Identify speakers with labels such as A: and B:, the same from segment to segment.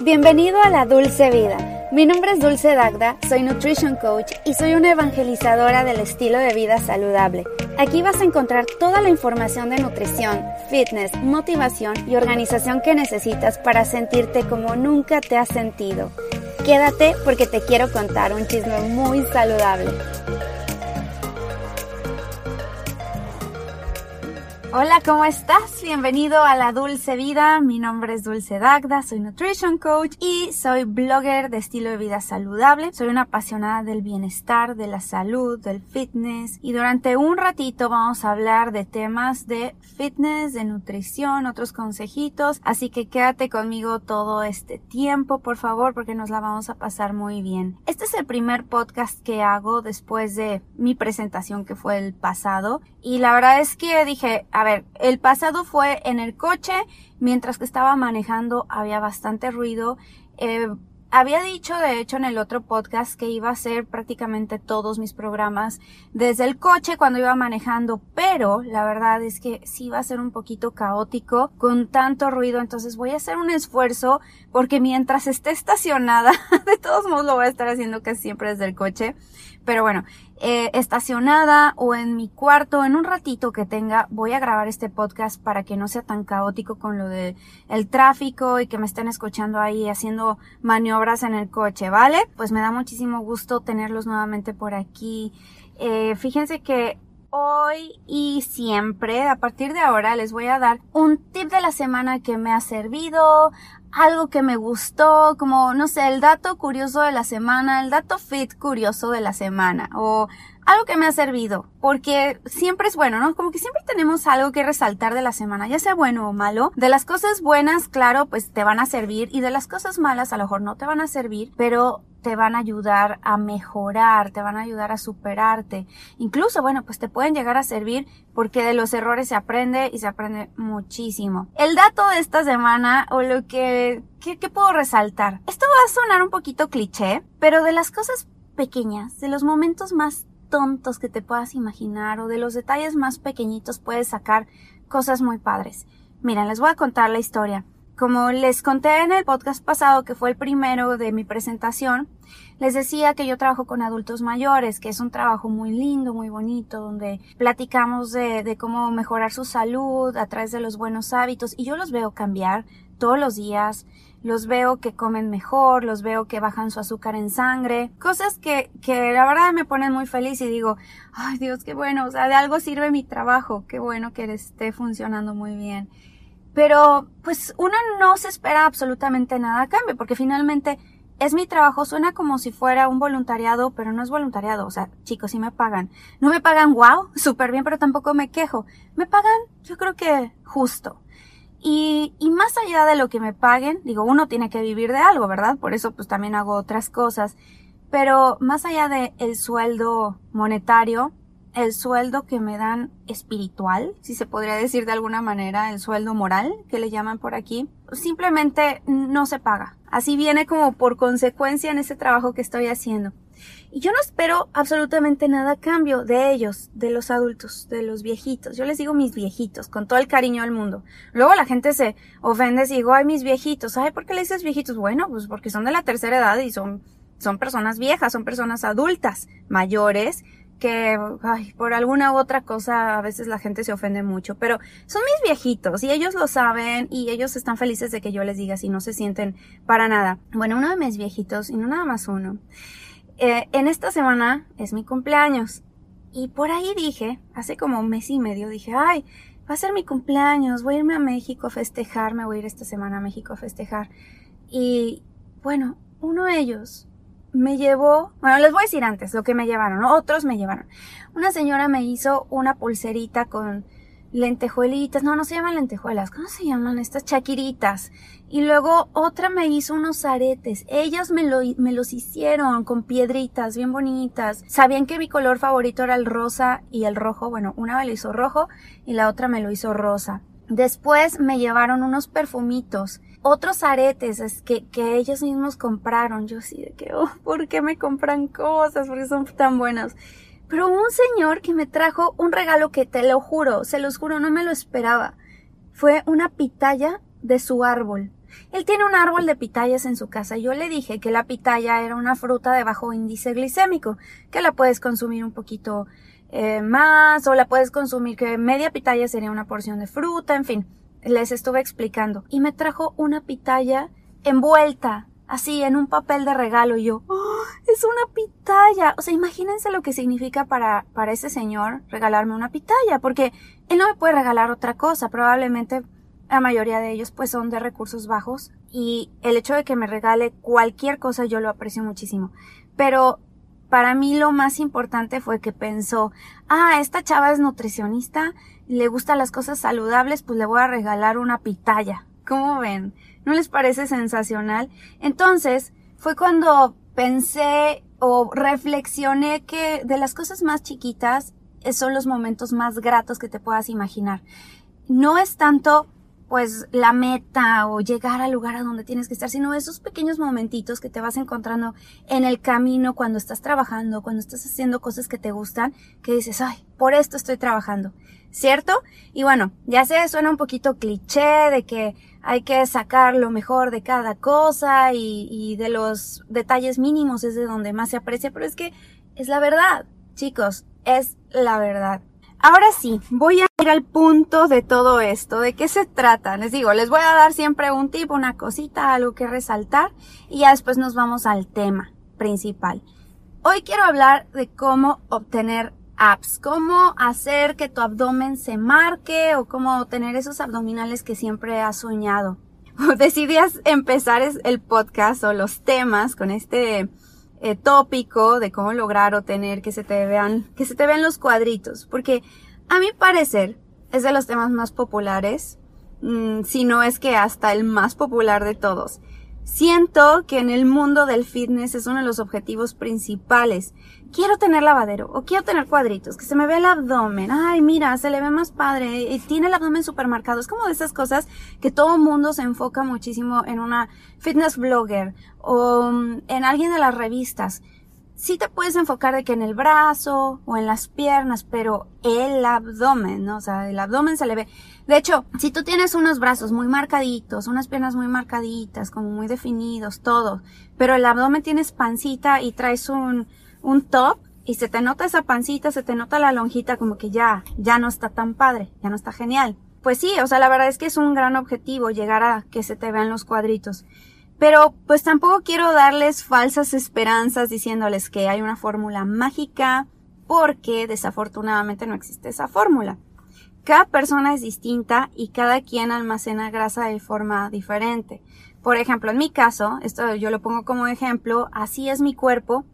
A: Bienvenido a la Dulce Vida. Mi nombre es Dulce Dagda, soy Nutrition Coach y soy una evangelizadora del estilo de vida saludable. Aquí vas a encontrar toda la información de nutrición, fitness, motivación y organización que necesitas para sentirte como nunca te has sentido. Quédate porque te quiero contar un chisme muy saludable. Hola, ¿cómo estás? Bienvenido a la Dulce Vida. Mi nombre es Dulce Dagda, soy Nutrition Coach y soy blogger de estilo de vida saludable. Soy una apasionada del bienestar, de la salud, del fitness y durante un ratito vamos a hablar de temas de fitness, de nutrición, otros consejitos. Así que quédate conmigo todo este tiempo, por favor, porque nos la vamos a pasar muy bien. Este es el primer podcast que hago después de mi presentación que fue el pasado y la verdad es que dije, ver, el pasado fue en el coche, mientras que estaba manejando había bastante ruido. Eh, había dicho, de hecho, en el otro podcast que iba a hacer prácticamente todos mis programas desde el coche cuando iba manejando, pero la verdad es que sí va a ser un poquito caótico con tanto ruido, entonces voy a hacer un esfuerzo porque mientras esté estacionada, de todos modos lo voy a estar haciendo casi siempre desde el coche, pero bueno, eh, estacionada o en mi cuarto, en un ratito que tenga, voy a grabar este podcast para que no sea tan caótico con lo de el tráfico y que me estén escuchando ahí haciendo maniobras en el coche, ¿vale? Pues me da muchísimo gusto tenerlos nuevamente por aquí. Eh, fíjense que hoy y siempre, a partir de ahora, les voy a dar un tip de la semana que me ha servido, algo que me gustó, como, no sé, el dato curioso de la semana, el dato fit curioso de la semana, o algo que me ha servido, porque siempre es bueno, ¿no? Como que siempre tenemos algo que resaltar de la semana, ya sea bueno o malo. De las cosas buenas, claro, pues te van a servir, y de las cosas malas a lo mejor no te van a servir, pero te van a ayudar a mejorar, te van a ayudar a superarte. Incluso, bueno, pues te pueden llegar a servir porque de los errores se aprende y se aprende muchísimo. El dato de esta semana o lo que, ¿qué, qué puedo resaltar? Esto va a sonar un poquito cliché, pero de las cosas pequeñas, de los momentos más tontos que te puedas imaginar o de los detalles más pequeñitos puedes sacar cosas muy padres. Miren, les voy a contar la historia. Como les conté en el podcast pasado, que fue el primero de mi presentación, les decía que yo trabajo con adultos mayores, que es un trabajo muy lindo, muy bonito, donde platicamos de, de, cómo mejorar su salud a través de los buenos hábitos y yo los veo cambiar todos los días, los veo que comen mejor, los veo que bajan su azúcar en sangre, cosas que, que la verdad me ponen muy feliz y digo, ay Dios, qué bueno, o sea, de algo sirve mi trabajo, qué bueno que esté funcionando muy bien. Pero pues uno no se espera absolutamente nada a cambio, porque finalmente es mi trabajo, suena como si fuera un voluntariado, pero no es voluntariado. O sea, chicos, sí me pagan. No me pagan wow, súper bien, pero tampoco me quejo. Me pagan, yo creo que justo. Y, y más allá de lo que me paguen, digo, uno tiene que vivir de algo, ¿verdad? Por eso pues también hago otras cosas. Pero más allá de el sueldo monetario, el sueldo que me dan espiritual, si se podría decir de alguna manera, el sueldo moral que le llaman por aquí, simplemente no se paga. Así viene como por consecuencia en ese trabajo que estoy haciendo. Y yo no espero absolutamente nada a cambio de ellos, de los adultos, de los viejitos. Yo les digo mis viejitos, con todo el cariño del mundo. Luego la gente se ofende y digo, ay, mis viejitos. Ay, ¿por qué le dices viejitos? Bueno, pues porque son de la tercera edad y son, son personas viejas, son personas adultas, mayores, que por alguna u otra cosa a veces la gente se ofende mucho, pero son mis viejitos y ellos lo saben y ellos están felices de que yo les diga si no se sienten para nada. Bueno, uno de mis viejitos, y no nada más uno, eh, en esta semana es mi cumpleaños y por ahí dije, hace como un mes y medio, dije, ay, va a ser mi cumpleaños, voy a irme a México a festejar, me voy a ir esta semana a México a festejar. Y bueno, uno de ellos me llevó, bueno, les voy a decir antes lo que me llevaron, otros me llevaron. Una señora me hizo una pulserita con lentejuelitas, no, no se llaman lentejuelas, ¿cómo se llaman estas chaquiritas? Y luego otra me hizo unos aretes, ellas me, lo, me los hicieron con piedritas bien bonitas. Sabían que mi color favorito era el rosa y el rojo, bueno, una me lo hizo rojo y la otra me lo hizo rosa. Después me llevaron unos perfumitos otros aretes es que, que ellos mismos compraron. Yo sí de que, oh, ¿por qué me compran cosas? Porque son tan buenos. Pero un señor que me trajo un regalo que te lo juro, se los juro, no me lo esperaba. Fue una pitaya de su árbol. Él tiene un árbol de pitayas en su casa. Yo le dije que la pitaya era una fruta de bajo índice glicémico, que la puedes consumir un poquito eh, más o la puedes consumir que media pitaya sería una porción de fruta, en fin. Les estuve explicando. Y me trajo una pitaya envuelta, así, en un papel de regalo. Y yo, ¡Oh, es una pitaya. O sea, imagínense lo que significa para, para ese señor regalarme una pitaya, porque él no me puede regalar otra cosa. Probablemente la mayoría de ellos pues son de recursos bajos y el hecho de que me regale cualquier cosa yo lo aprecio muchísimo. Pero para mí lo más importante fue que pensó, ah, esta chava es nutricionista, le gustan las cosas saludables, pues le voy a regalar una pitaya. ¿Cómo ven? ¿No les parece sensacional? Entonces, fue cuando pensé o reflexioné que de las cosas más chiquitas son los momentos más gratos que te puedas imaginar. No es tanto pues la meta o llegar al lugar a donde tienes que estar, sino esos pequeños momentitos que te vas encontrando en el camino cuando estás trabajando, cuando estás haciendo cosas que te gustan, que dices, ay, por esto estoy trabajando, ¿cierto? Y bueno, ya sé, suena un poquito cliché de que hay que sacar lo mejor de cada cosa y, y de los detalles mínimos es de donde más se aprecia, pero es que es la verdad, chicos, es la verdad. Ahora sí, voy a ir al punto de todo esto, de qué se trata. Les digo, les voy a dar siempre un tip, una cosita, algo que resaltar y ya después nos vamos al tema principal. Hoy quiero hablar de cómo obtener apps, cómo hacer que tu abdomen se marque o cómo tener esos abdominales que siempre has soñado. Decidí empezar el podcast o los temas con este eh, tópico de cómo lograr o tener que se te vean, que se te vean los cuadritos, porque a mi parecer es de los temas más populares, mm, si no es que hasta el más popular de todos. Siento que en el mundo del fitness es uno de los objetivos principales. Quiero tener lavadero o quiero tener cuadritos, que se me vea el abdomen. Ay, mira, se le ve más padre y tiene el abdomen super marcado. Es como de esas cosas que todo mundo se enfoca muchísimo en una fitness blogger o mm, en alguien de las revistas sí te puedes enfocar de que en el brazo o en las piernas, pero el abdomen, ¿no? O sea, el abdomen se le ve. De hecho, si tú tienes unos brazos muy marcaditos, unas piernas muy marcaditas, como muy definidos, todo, pero el abdomen tienes pancita y traes un, un top y se te nota esa pancita, se te nota la lonjita, como que ya, ya no está tan padre, ya no está genial. Pues sí, o sea, la verdad es que es un gran objetivo llegar a que se te vean los cuadritos. Pero pues tampoco quiero darles falsas esperanzas diciéndoles que hay una fórmula mágica porque desafortunadamente no existe esa fórmula. Cada persona es distinta y cada quien almacena grasa de forma diferente. Por ejemplo, en mi caso, esto yo lo pongo como ejemplo, así es mi cuerpo.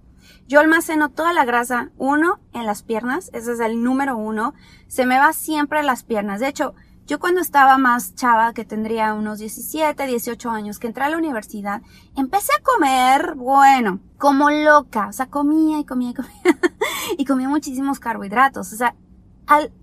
A: Yo almaceno toda la grasa, uno, en las piernas, ese es el número uno, se me va siempre las piernas. De hecho, yo cuando estaba más chava, que tendría unos 17, 18 años, que entré a la universidad, empecé a comer, bueno, como loca. O sea, comía y comía y comía. y comía muchísimos carbohidratos. O sea, al,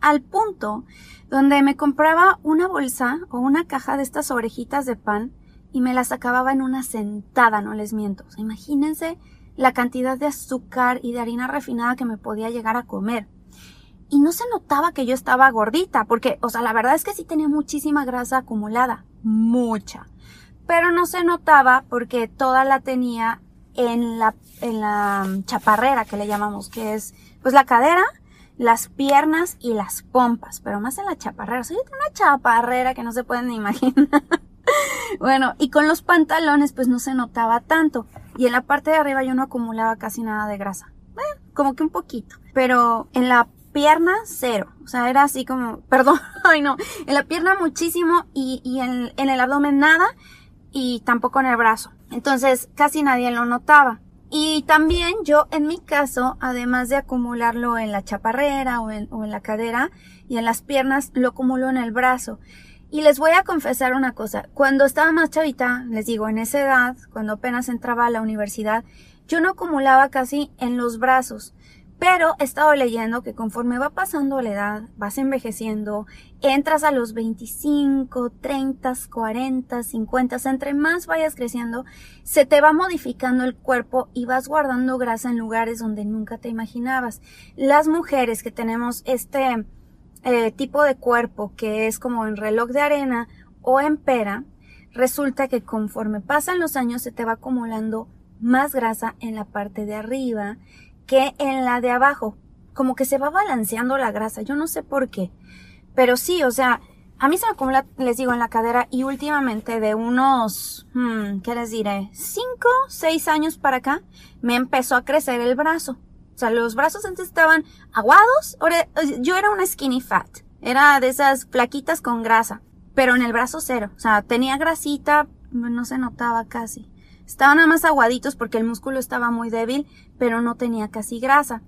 A: al punto donde me compraba una bolsa o una caja de estas orejitas de pan y me las acababa en una sentada, no les miento. O sea, imagínense la cantidad de azúcar y de harina refinada que me podía llegar a comer y no se notaba que yo estaba gordita, porque, o sea, la verdad es que sí tenía muchísima grasa acumulada, mucha, pero no se notaba porque toda la tenía en la, en la chaparrera que le llamamos, que es, pues la cadera, las piernas y las pompas, pero más en la chaparrera, o sea, yo una chaparrera que no se pueden imaginar. bueno, y con los pantalones pues no se notaba tanto, y en la parte de arriba yo no acumulaba casi nada de grasa. Como que un poquito. Pero en la pierna cero. O sea, era así como, perdón, ay no, en la pierna muchísimo y, y en, el abdomen nada y tampoco en el brazo. Entonces casi nadie lo notaba. Y también yo, en mi caso, además de acumularlo en la chaparrera o en, o en la cadera y en las piernas, lo acumulo en el brazo. Y les voy a confesar una cosa. Cuando estaba más chavita, les digo, en esa edad, cuando apenas entraba a la universidad, yo no acumulaba casi en los brazos. Pero he estado leyendo que conforme va pasando la edad, vas envejeciendo, entras a los 25, 30, 40, 50, entre más vayas creciendo, se te va modificando el cuerpo y vas guardando grasa en lugares donde nunca te imaginabas. Las mujeres que tenemos este eh, tipo de cuerpo que es como en reloj de arena o en pera, resulta que conforme pasan los años se te va acumulando más grasa en la parte de arriba que en la de abajo. Como que se va balanceando la grasa. Yo no sé por qué. Pero sí, o sea, a mí se me acumula, les digo, en la cadera y últimamente de unos, hmm, ¿qué les diré? Cinco, seis años para acá, me empezó a crecer el brazo. O sea, los brazos antes estaban aguados. Yo era una skinny fat. Era de esas plaquitas con grasa. Pero en el brazo cero. O sea, tenía grasita, no se notaba casi. Estaban nada más aguaditos porque el músculo estaba muy débil, pero no tenía casi grasa.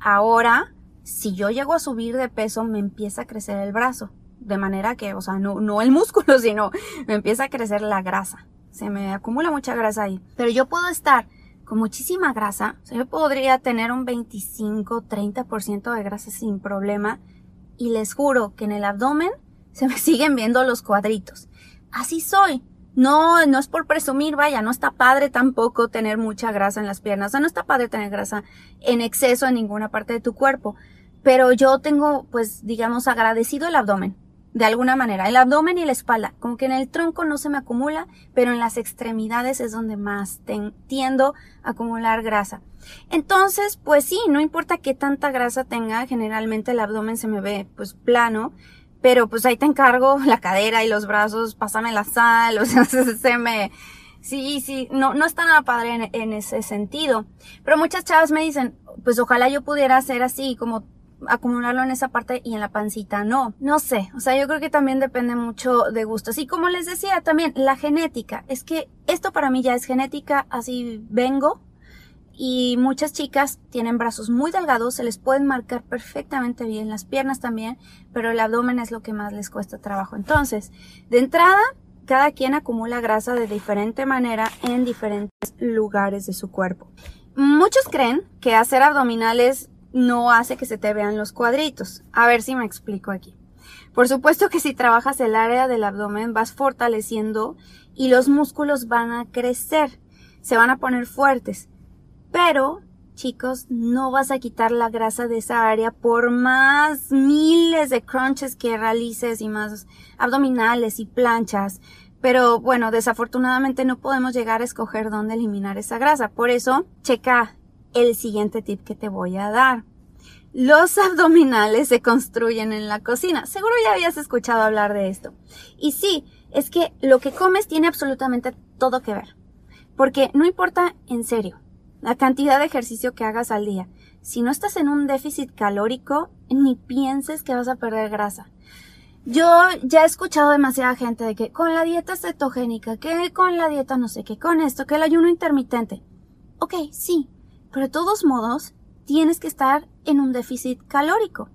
A: Ahora, si yo llego a subir de peso, me empieza a crecer el brazo. De manera que, o sea, no, no el músculo, sino me empieza a crecer la grasa. Se me acumula mucha grasa ahí. Pero yo puedo estar con muchísima grasa. O sea, yo podría tener un 25, 30% de grasa sin problema. Y les juro que en el abdomen se me siguen viendo los cuadritos. Así soy. No, no es por presumir, vaya, no está padre tampoco tener mucha grasa en las piernas, o sea, no está padre tener grasa en exceso en ninguna parte de tu cuerpo, pero yo tengo, pues, digamos, agradecido el abdomen, de alguna manera, el abdomen y la espalda, como que en el tronco no se me acumula, pero en las extremidades es donde más tiendo a acumular grasa. Entonces, pues sí, no importa qué tanta grasa tenga, generalmente el abdomen se me ve, pues, plano, pero pues ahí te encargo la cadera y los brazos, pásame la sal, o sea, se me... Sí, sí, no, no está nada padre en, ese sentido. Pero muchas chavas me dicen, pues ojalá yo pudiera hacer así, como acumularlo en esa parte y en la pancita no. No sé, o sea, yo creo que también depende mucho de gustos. Y como les decía también, la genética. Es que esto para mí ya es genética, así vengo, y muchas chicas tienen brazos muy delgados, se les pueden marcar perfectamente bien las piernas también, pero el abdomen es lo que más les cuesta trabajo. Entonces, de entrada, cada quien acumula grasa de diferente manera en diferentes lugares de su cuerpo. Muchos creen que hacer abdominales no hace que se te vean los cuadritos. A ver si me explico aquí. Por supuesto que si trabajas el área del abdomen vas fortaleciendo y los músculos van a crecer, se van a poner fuertes. Pero, chicos, no vas a quitar la grasa de esa área por más miles de crunches que realices y más abdominales y planchas. Pero bueno, desafortunadamente no podemos llegar a escoger dónde eliminar esa grasa. Por eso, checa el siguiente tip que te voy a dar. Los abdominales se construyen en la cocina. Seguro ya habías escuchado hablar de esto. Y sí, es que lo que comes tiene absolutamente todo que ver. Porque no importa en serio la cantidad de ejercicio que hagas al día. Si no estás en un déficit calórico, ni pienses que vas a perder grasa. Yo ya he escuchado demasiada gente de que con la dieta cetogénica, que con la dieta no sé qué, con esto, que el ayuno intermitente. Ok, sí, pero de todos modos tienes que estar en un déficit calórico.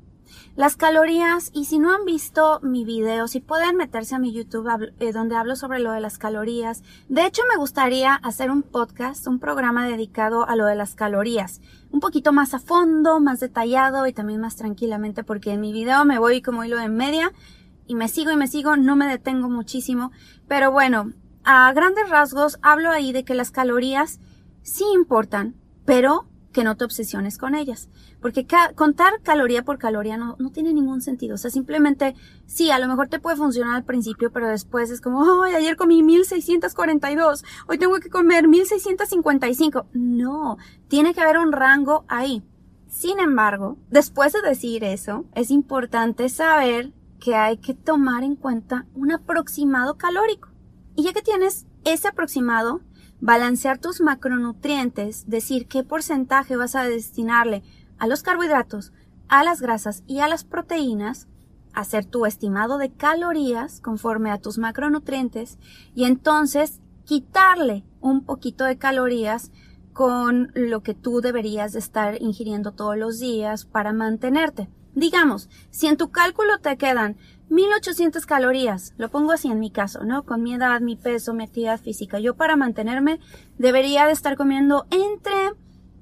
A: Las calorías, y si no han visto mi video, si pueden meterse a mi YouTube eh, donde hablo sobre lo de las calorías. De hecho, me gustaría hacer un podcast, un programa dedicado a lo de las calorías. Un poquito más a fondo, más detallado y también más tranquilamente porque en mi video me voy como hilo de media y me sigo y me sigo, no me detengo muchísimo. Pero bueno, a grandes rasgos hablo ahí de que las calorías sí importan, pero que no te obsesiones con ellas. Porque contar caloría por caloría no, no tiene ningún sentido. O sea, simplemente, sí, a lo mejor te puede funcionar al principio, pero después es como, ay, ayer comí 1642, hoy tengo que comer 1655. No, tiene que haber un rango ahí. Sin embargo, después de decir eso, es importante saber que hay que tomar en cuenta un aproximado calórico. Y ya que tienes ese aproximado, balancear tus macronutrientes, decir qué porcentaje vas a destinarle a los carbohidratos, a las grasas y a las proteínas, hacer tu estimado de calorías conforme a tus macronutrientes y entonces quitarle un poquito de calorías con lo que tú deberías de estar ingiriendo todos los días para mantenerte. Digamos, si en tu cálculo te quedan 1800 calorías, lo pongo así en mi caso, ¿no? Con mi edad, mi peso, mi actividad física. Yo para mantenerme debería de estar comiendo entre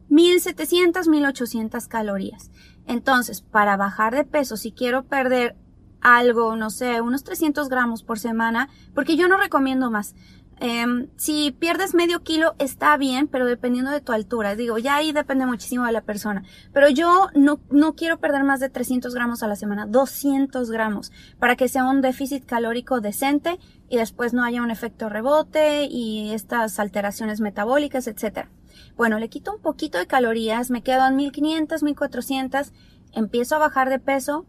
A: 1700, 1800 calorías. Entonces, para bajar de peso, si quiero perder algo, no sé, unos 300 gramos por semana, porque yo no recomiendo más. Em, si pierdes medio kilo está bien, pero dependiendo de tu altura. Digo, ya ahí depende muchísimo de la persona. Pero yo no, no quiero perder más de 300 gramos a la semana, 200 gramos, para que sea un déficit calórico decente y después no haya un efecto rebote y estas alteraciones metabólicas, etc. Bueno, le quito un poquito de calorías, me quedo en 1500, 1400, empiezo a bajar de peso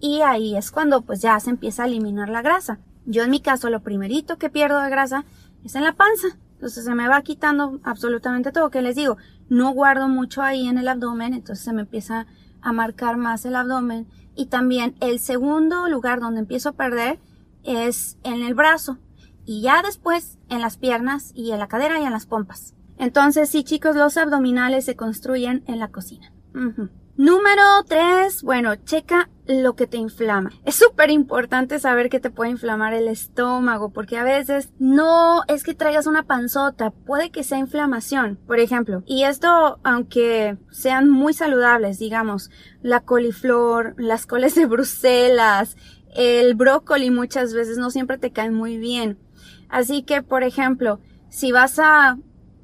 A: y ahí es cuando pues ya se empieza a eliminar la grasa. Yo en mi caso lo primerito que pierdo de grasa es en la panza. Entonces se me va quitando absolutamente todo. Que les digo, no guardo mucho ahí en el abdomen, entonces se me empieza a marcar más el abdomen. Y también el segundo lugar donde empiezo a perder es en el brazo. Y ya después en las piernas y en la cadera y en las pompas. Entonces sí chicos, los abdominales se construyen en la cocina. Número 3, bueno, checa lo que te inflama. Es súper importante saber que te puede inflamar el estómago, porque a veces no es que traigas una panzota, puede que sea inflamación, por ejemplo. Y esto, aunque sean muy saludables, digamos, la coliflor, las coles de Bruselas, el brócoli muchas veces no siempre te caen muy bien. Así que, por ejemplo, si vas a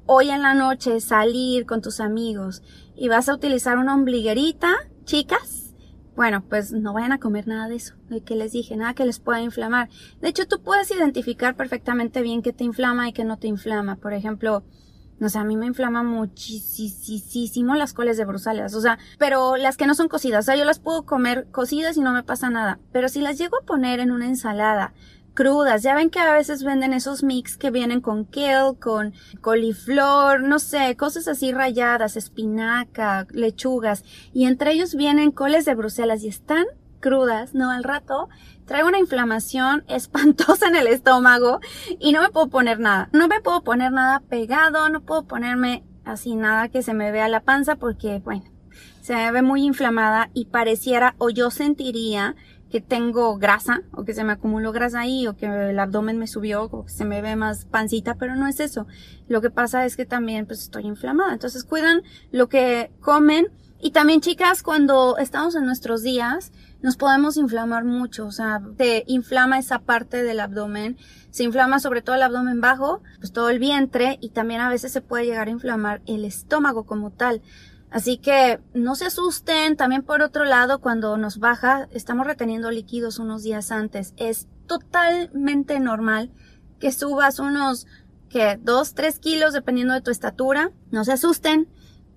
A: hoy en la noche salir con tus amigos y vas a utilizar una ombliguerita, chicas, bueno, pues no vayan a comer nada de eso, de que les dije, nada que les pueda inflamar. De hecho, tú puedes identificar perfectamente bien qué te inflama y qué no te inflama. Por ejemplo, no sé, a mí me inflama muchísimo las coles de Bruselas, o sea, pero las que no son cocidas, o sea, yo las puedo comer cocidas y no me pasa nada, pero si las llego a poner en una ensalada, crudas. Ya ven que a veces venden esos mix que vienen con kale, con coliflor, no sé, cosas así rayadas, espinaca, lechugas. Y entre ellos vienen coles de Bruselas y están crudas, ¿no? Al rato traigo una inflamación espantosa en el estómago y no me puedo poner nada. No me puedo poner nada pegado, no puedo ponerme así nada que se me vea la panza porque, bueno, se me ve muy inflamada y pareciera o yo sentiría que tengo grasa o que se me acumuló grasa ahí o que el abdomen me subió o que se me ve más pancita, pero no es eso. Lo que pasa es que también pues estoy inflamada. Entonces cuidan lo que comen y también chicas cuando estamos en nuestros días nos podemos inflamar mucho, o sea, te inflama esa parte del abdomen, se inflama sobre todo el abdomen bajo, pues todo el vientre y también a veces se puede llegar a inflamar el estómago como tal. Así que no se asusten. También por otro lado, cuando nos baja, estamos reteniendo líquidos unos días antes. Es totalmente normal que subas unos, que dos, tres kilos dependiendo de tu estatura. No se asusten.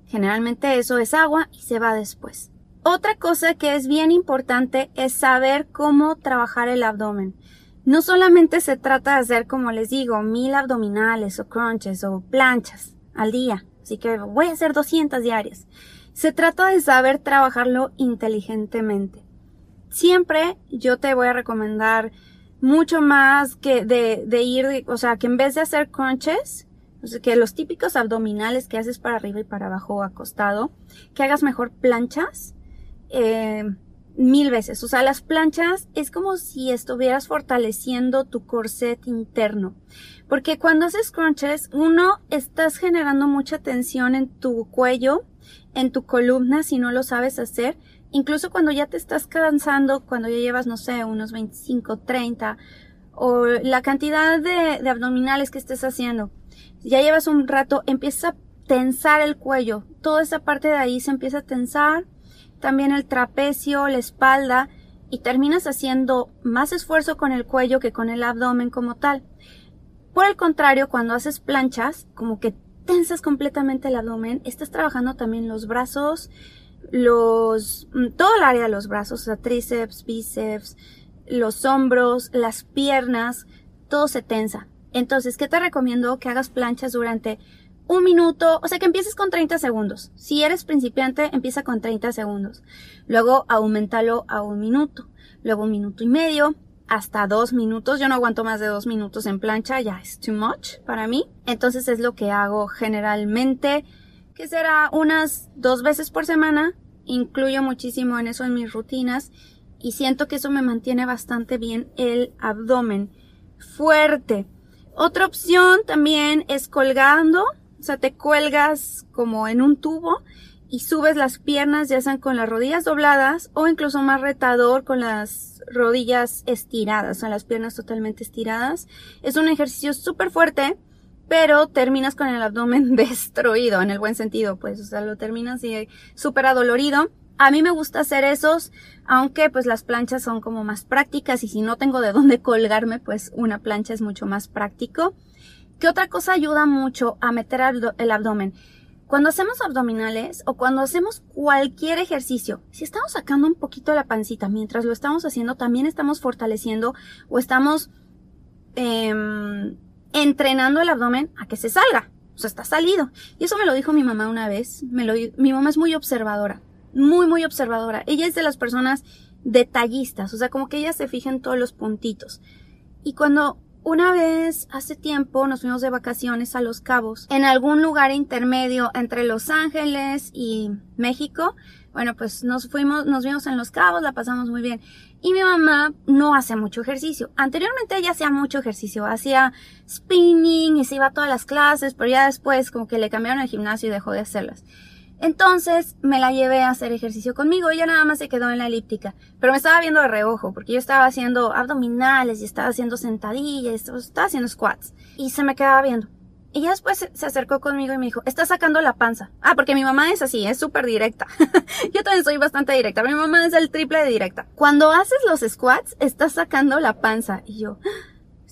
A: Generalmente eso es agua y se va después. Otra cosa que es bien importante es saber cómo trabajar el abdomen. No solamente se trata de hacer, como les digo, mil abdominales o crunches o planchas al día así que voy a hacer 200 diarias. Se trata de saber trabajarlo inteligentemente. Siempre yo te voy a recomendar mucho más que de, ir, o sea, que en vez de hacer crunches, que los típicos abdominales que haces para arriba y para abajo acostado, que hagas mejor planchas, eh, mil veces. O sea, las planchas es como si estuvieras fortaleciendo tu corset interno. Porque cuando haces crunches, uno, estás generando mucha tensión en tu cuello, en tu columna, si no lo sabes hacer. Incluso cuando ya te estás cansando, cuando ya llevas, no sé, unos 25, 30, o la cantidad de, abdominales que estés haciendo. Ya llevas un rato, empieza a tensar el cuello. Toda esa parte de ahí se empieza a tensar. También el trapecio, la espalda. Y terminas haciendo más esfuerzo con el cuello que con el abdomen como tal. Por el contrario, cuando haces planchas, como que tensas completamente el abdomen, estás trabajando también los brazos, los, mm, todo el área de los brazos, o sea, tríceps, bíceps, los hombros, las piernas, todo se tensa. Entonces, ¿qué te recomiendo? Que hagas planchas durante un minuto, o sea, que empieces con 30 segundos. Si eres principiante, empieza con 30 segundos. Luego, aumentalo a un minuto. Luego, un minuto y medio hasta dos minutos. Yo no aguanto más de dos minutos en plancha, ya es too much para mí. Entonces es lo que hago generalmente, que será unas dos veces por semana. Incluyo muchísimo en eso en mis rutinas y siento que eso me mantiene bastante bien el abdomen fuerte. Otra opción también es colgando, o sea, te cuelgas como en un tubo y subes las piernas ya sean con las rodillas dobladas o incluso más retador con las rodillas estiradas, o sea, las piernas totalmente estiradas. Es un ejercicio súper fuerte, pero terminas con el abdomen destruido, en el buen sentido, pues, o sea, lo terminas y súper adolorido. A mí me gusta hacer esos, aunque pues las planchas son como más prácticas y si no tengo de dónde colgarme, pues una plancha es mucho más práctico. ¿Qué otra cosa ayuda mucho a meter el abdomen? Cuando hacemos abdominales o cuando hacemos cualquier ejercicio, si estamos sacando un poquito la pancita mientras lo estamos haciendo, también estamos fortaleciendo o estamos em, entrenando el abdomen a que se salga. O sea, está salido. Y eso me lo dijo mi mamá una vez. Me lo, mi mamá es muy observadora. Muy, muy observadora. Ella es de las personas detallistas. O sea, como que ella se fija en todos los puntitos. Y cuando una vez, hace tiempo, nos fuimos de vacaciones a Los Cabos, en algún lugar intermedio entre Los Ángeles y México. Bueno, pues nos fuimos, nos vimos en Los Cabos, la pasamos muy bien. Y mi mamá no hace mucho ejercicio. Anteriormente ella hacía mucho ejercicio, hacía spinning y se iba a todas las clases, pero ya después como que le cambiaron el gimnasio y dejó de hacerlas. Entonces me la llevé a hacer ejercicio conmigo. Ella nada más se quedó en la elíptica. Pero me estaba viendo de reojo porque yo estaba haciendo abdominales y estaba haciendo sentadillas, estaba haciendo squats. Y se me quedaba viendo. Y ya después se acercó conmigo y me dijo, está sacando la panza. Ah, porque mi mamá es así, es súper directa. yo también soy bastante directa. Mi mamá es el triple de directa. Cuando haces los squats, estás sacando la panza. Y yo,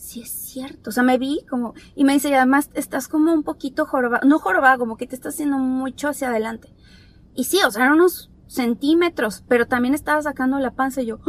A: sí es cierto. O sea, me vi como, y me dice, y además estás como un poquito jorobado, no jorobado, como que te estás haciendo mucho hacia adelante. Y sí, o sea, eran unos centímetros, pero también estaba sacando la panza y yo,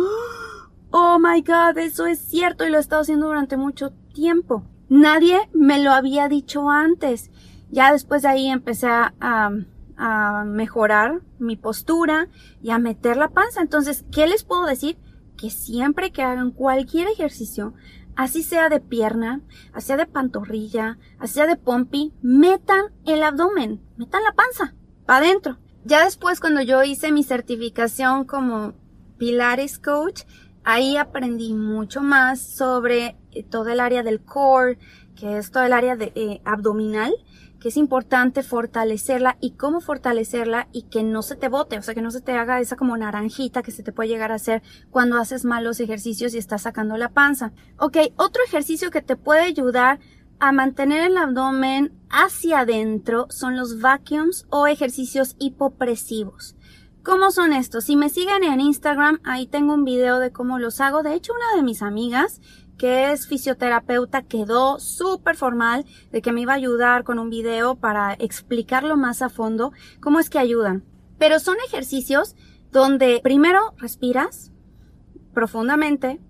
A: oh my god, eso es cierto y lo he estado haciendo durante mucho tiempo. Nadie me lo había dicho antes. Ya después de ahí empecé a, a mejorar mi postura y a meter la panza. Entonces, ¿qué les puedo decir? Que siempre que hagan cualquier ejercicio, así sea de pierna, así sea de pantorrilla, así sea de pompi, metan el abdomen, metan la panza, para adentro. Ya después cuando yo hice mi certificación como Pilares Coach, ahí aprendí mucho más sobre eh, todo el área del core, que es todo el área de, eh, abdominal, que es importante fortalecerla y cómo fortalecerla y que no se te bote, o sea, que no se te haga esa como naranjita que se te puede llegar a hacer cuando haces malos ejercicios y estás sacando la panza. Ok, otro ejercicio que te puede ayudar a mantener el abdomen hacia adentro son los vacuums o ejercicios hipopresivos. ¿Cómo son estos? Si me siguen en Instagram, ahí tengo un video de cómo los hago. De hecho, una de mis amigas que es fisioterapeuta, quedó súper formal de que me iba a ayudar con un video para explicarlo más a fondo cómo es que ayudan. Pero son ejercicios donde primero respiras profundamente,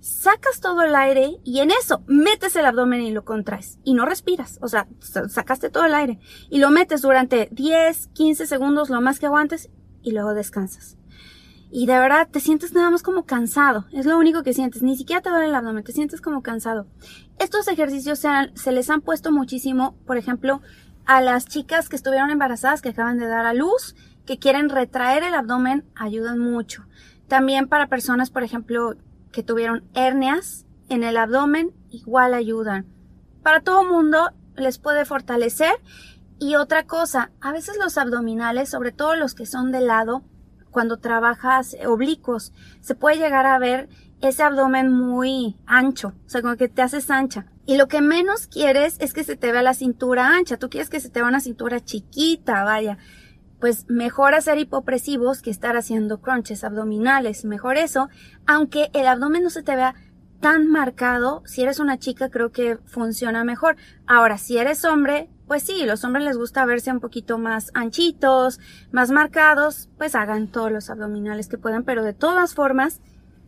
A: sacas todo el aire y en eso metes el abdomen y lo contraes y no respiras. O sea, sacaste todo el aire y lo metes durante 10, 15 segundos, lo más que aguantes y luego descansas y de verdad te sientes nada más como cansado. Es lo único que sientes. Ni siquiera te duele el abdomen, te sientes como cansado. Estos ejercicios se, se les han puesto muchísimo, por ejemplo, a las chicas que estuvieron embarazadas, que acaban de dar a luz, que quieren retraer el abdomen, ayudan mucho. También para personas, por ejemplo, que tuvieron hernias en el abdomen, igual ayudan. Para todo mundo les puede fortalecer. Y otra cosa, a veces los abdominales, sobre todo los que son de lado, cuando trabajas oblicuos, se puede llegar a ver ese abdomen muy ancho, o sea, como que te haces ancha. Y lo que menos quieres es que se te vea la cintura ancha, tú quieres que se te vea una cintura chiquita, vaya. Pues mejor hacer hipopresivos que estar haciendo crunches abdominales, mejor eso, aunque el abdomen no se te vea tan marcado, si eres una chica creo que funciona mejor. Ahora, si eres hombre, pues sí, los hombres les gusta verse un poquito más anchitos, más marcados, pues hagan todos los abdominales que puedan, pero de todas formas,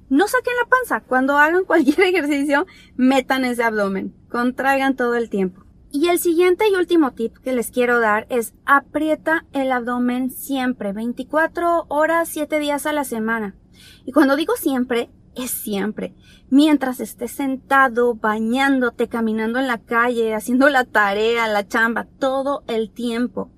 A: no saquen la panza. Cuando hagan cualquier ejercicio, metan ese abdomen, contraigan todo el tiempo. Y el siguiente y último tip que les quiero dar es aprieta el abdomen siempre, 24 horas, 7 días a la semana. Y cuando digo siempre, siempre. Mientras estés sentado, bañándote, caminando en la calle, haciendo la tarea, la chamba, todo el tiempo.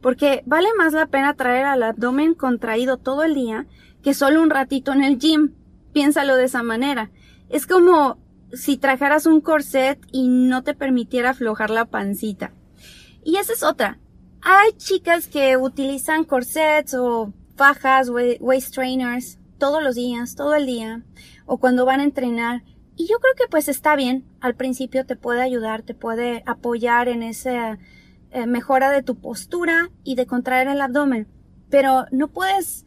A: Porque vale más la pena traer al abdomen contraído todo el día que solo un ratito en el gym. Piénsalo de esa manera. Es como si trajeras un corset y no te permitiera aflojar la pancita. Y esa es otra. Hay chicas que utilizan corsets o fajas, waist trainers todos los días, todo el día, o cuando van a entrenar. Y yo creo que pues está bien, al principio te puede ayudar, te puede apoyar en esa eh, mejora de tu postura y de contraer el abdomen, pero no puedes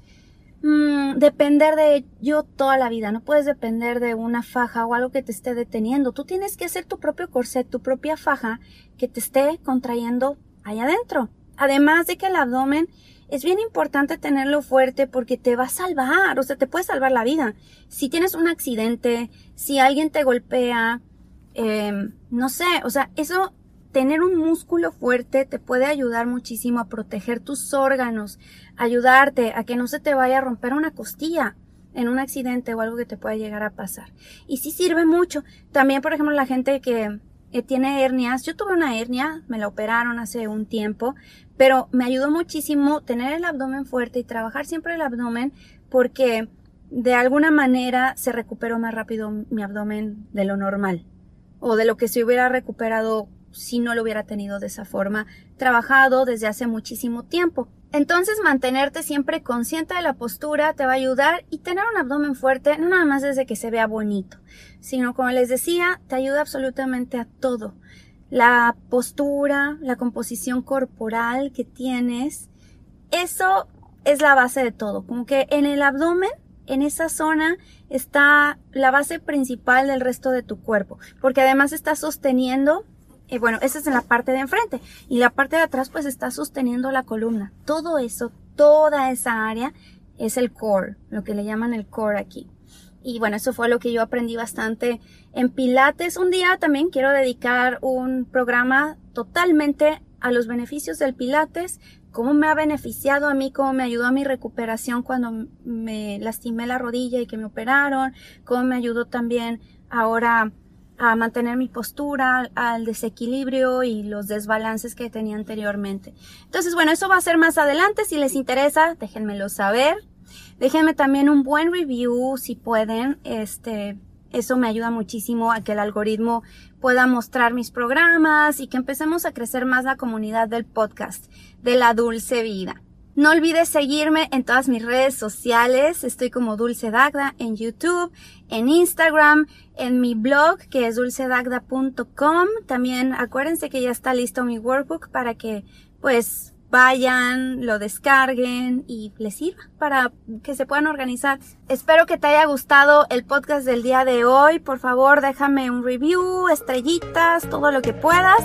A: mm, depender de ello toda la vida, no puedes depender de una faja o algo que te esté deteniendo, tú tienes que hacer tu propio corset, tu propia faja que te esté contrayendo allá adentro. Además de que el abdomen es bien importante tenerlo fuerte porque te va a salvar, o sea, te puede salvar la vida. Si tienes un accidente, si alguien te golpea, em, no sé, o sea, eso, tener un músculo fuerte te puede ayudar muchísimo a proteger tus órganos, ayudarte a que no se te vaya a romper una costilla en un accidente o algo que te pueda llegar a pasar. Y sí sirve mucho. También, por ejemplo, la gente que eh, tiene hernias. Yo tuve una hernia, me la operaron hace un tiempo, pero me ayudó muchísimo tener el abdomen fuerte y trabajar siempre el abdomen porque de alguna manera se recuperó más rápido mi abdomen de lo normal o de lo que se hubiera recuperado si no lo hubiera tenido de esa forma trabajado desde hace muchísimo tiempo. Entonces mantenerte siempre consciente de la postura te va a ayudar y tener un abdomen fuerte no nada más desde que se vea bonito, sino como les decía, te ayuda absolutamente a todo. La postura, la composición corporal que tienes, eso es la base de todo. Como que en el abdomen, en esa zona, está la base principal del resto de tu cuerpo, porque además está sosteniendo eh, bueno, esa es en la parte de enfrente. Y la parte de atrás pues está sosteniendo la columna. Todo eso, toda esa área es el core, lo que le llaman el core aquí. Y bueno, eso fue lo que yo aprendí bastante en Pilates. Un día también quiero dedicar un programa totalmente a los beneficios del Pilates, cómo me ha beneficiado a mí, cómo me ayudó a mi recuperación cuando me lastimé la rodilla y que me operaron, cómo me ayudó también ahora a mantener mi postura, al desequilibrio y los desbalances que tenía anteriormente. Entonces, bueno, eso va a ser más adelante. Si les interesa, déjenmelo saber. Déjenme también un buen review si pueden. Este, eso me ayuda muchísimo a que el algoritmo pueda mostrar mis programas y que empecemos a crecer más la comunidad del podcast de la dulce vida. No olvides seguirme en todas mis redes sociales. Estoy como Dulce Dagda en YouTube, en Instagram, en mi blog que es dulcedagda.com. También acuérdense que ya está listo mi workbook para que pues vayan, lo descarguen y les sirva para que se puedan organizar. Espero que te haya gustado el podcast del día de hoy. Por favor, déjame un review, estrellitas, todo lo que puedas.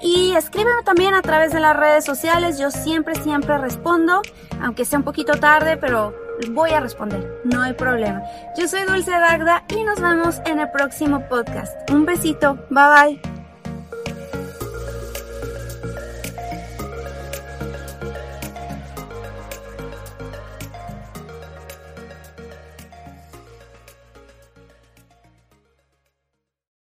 A: Y escríbeme también a través de las redes sociales. Yo siempre, siempre respondo, aunque sea un poquito tarde, pero voy a responder. No hay problema. Yo soy Dulce Dagda y nos vemos en el próximo podcast. Un besito. Bye bye.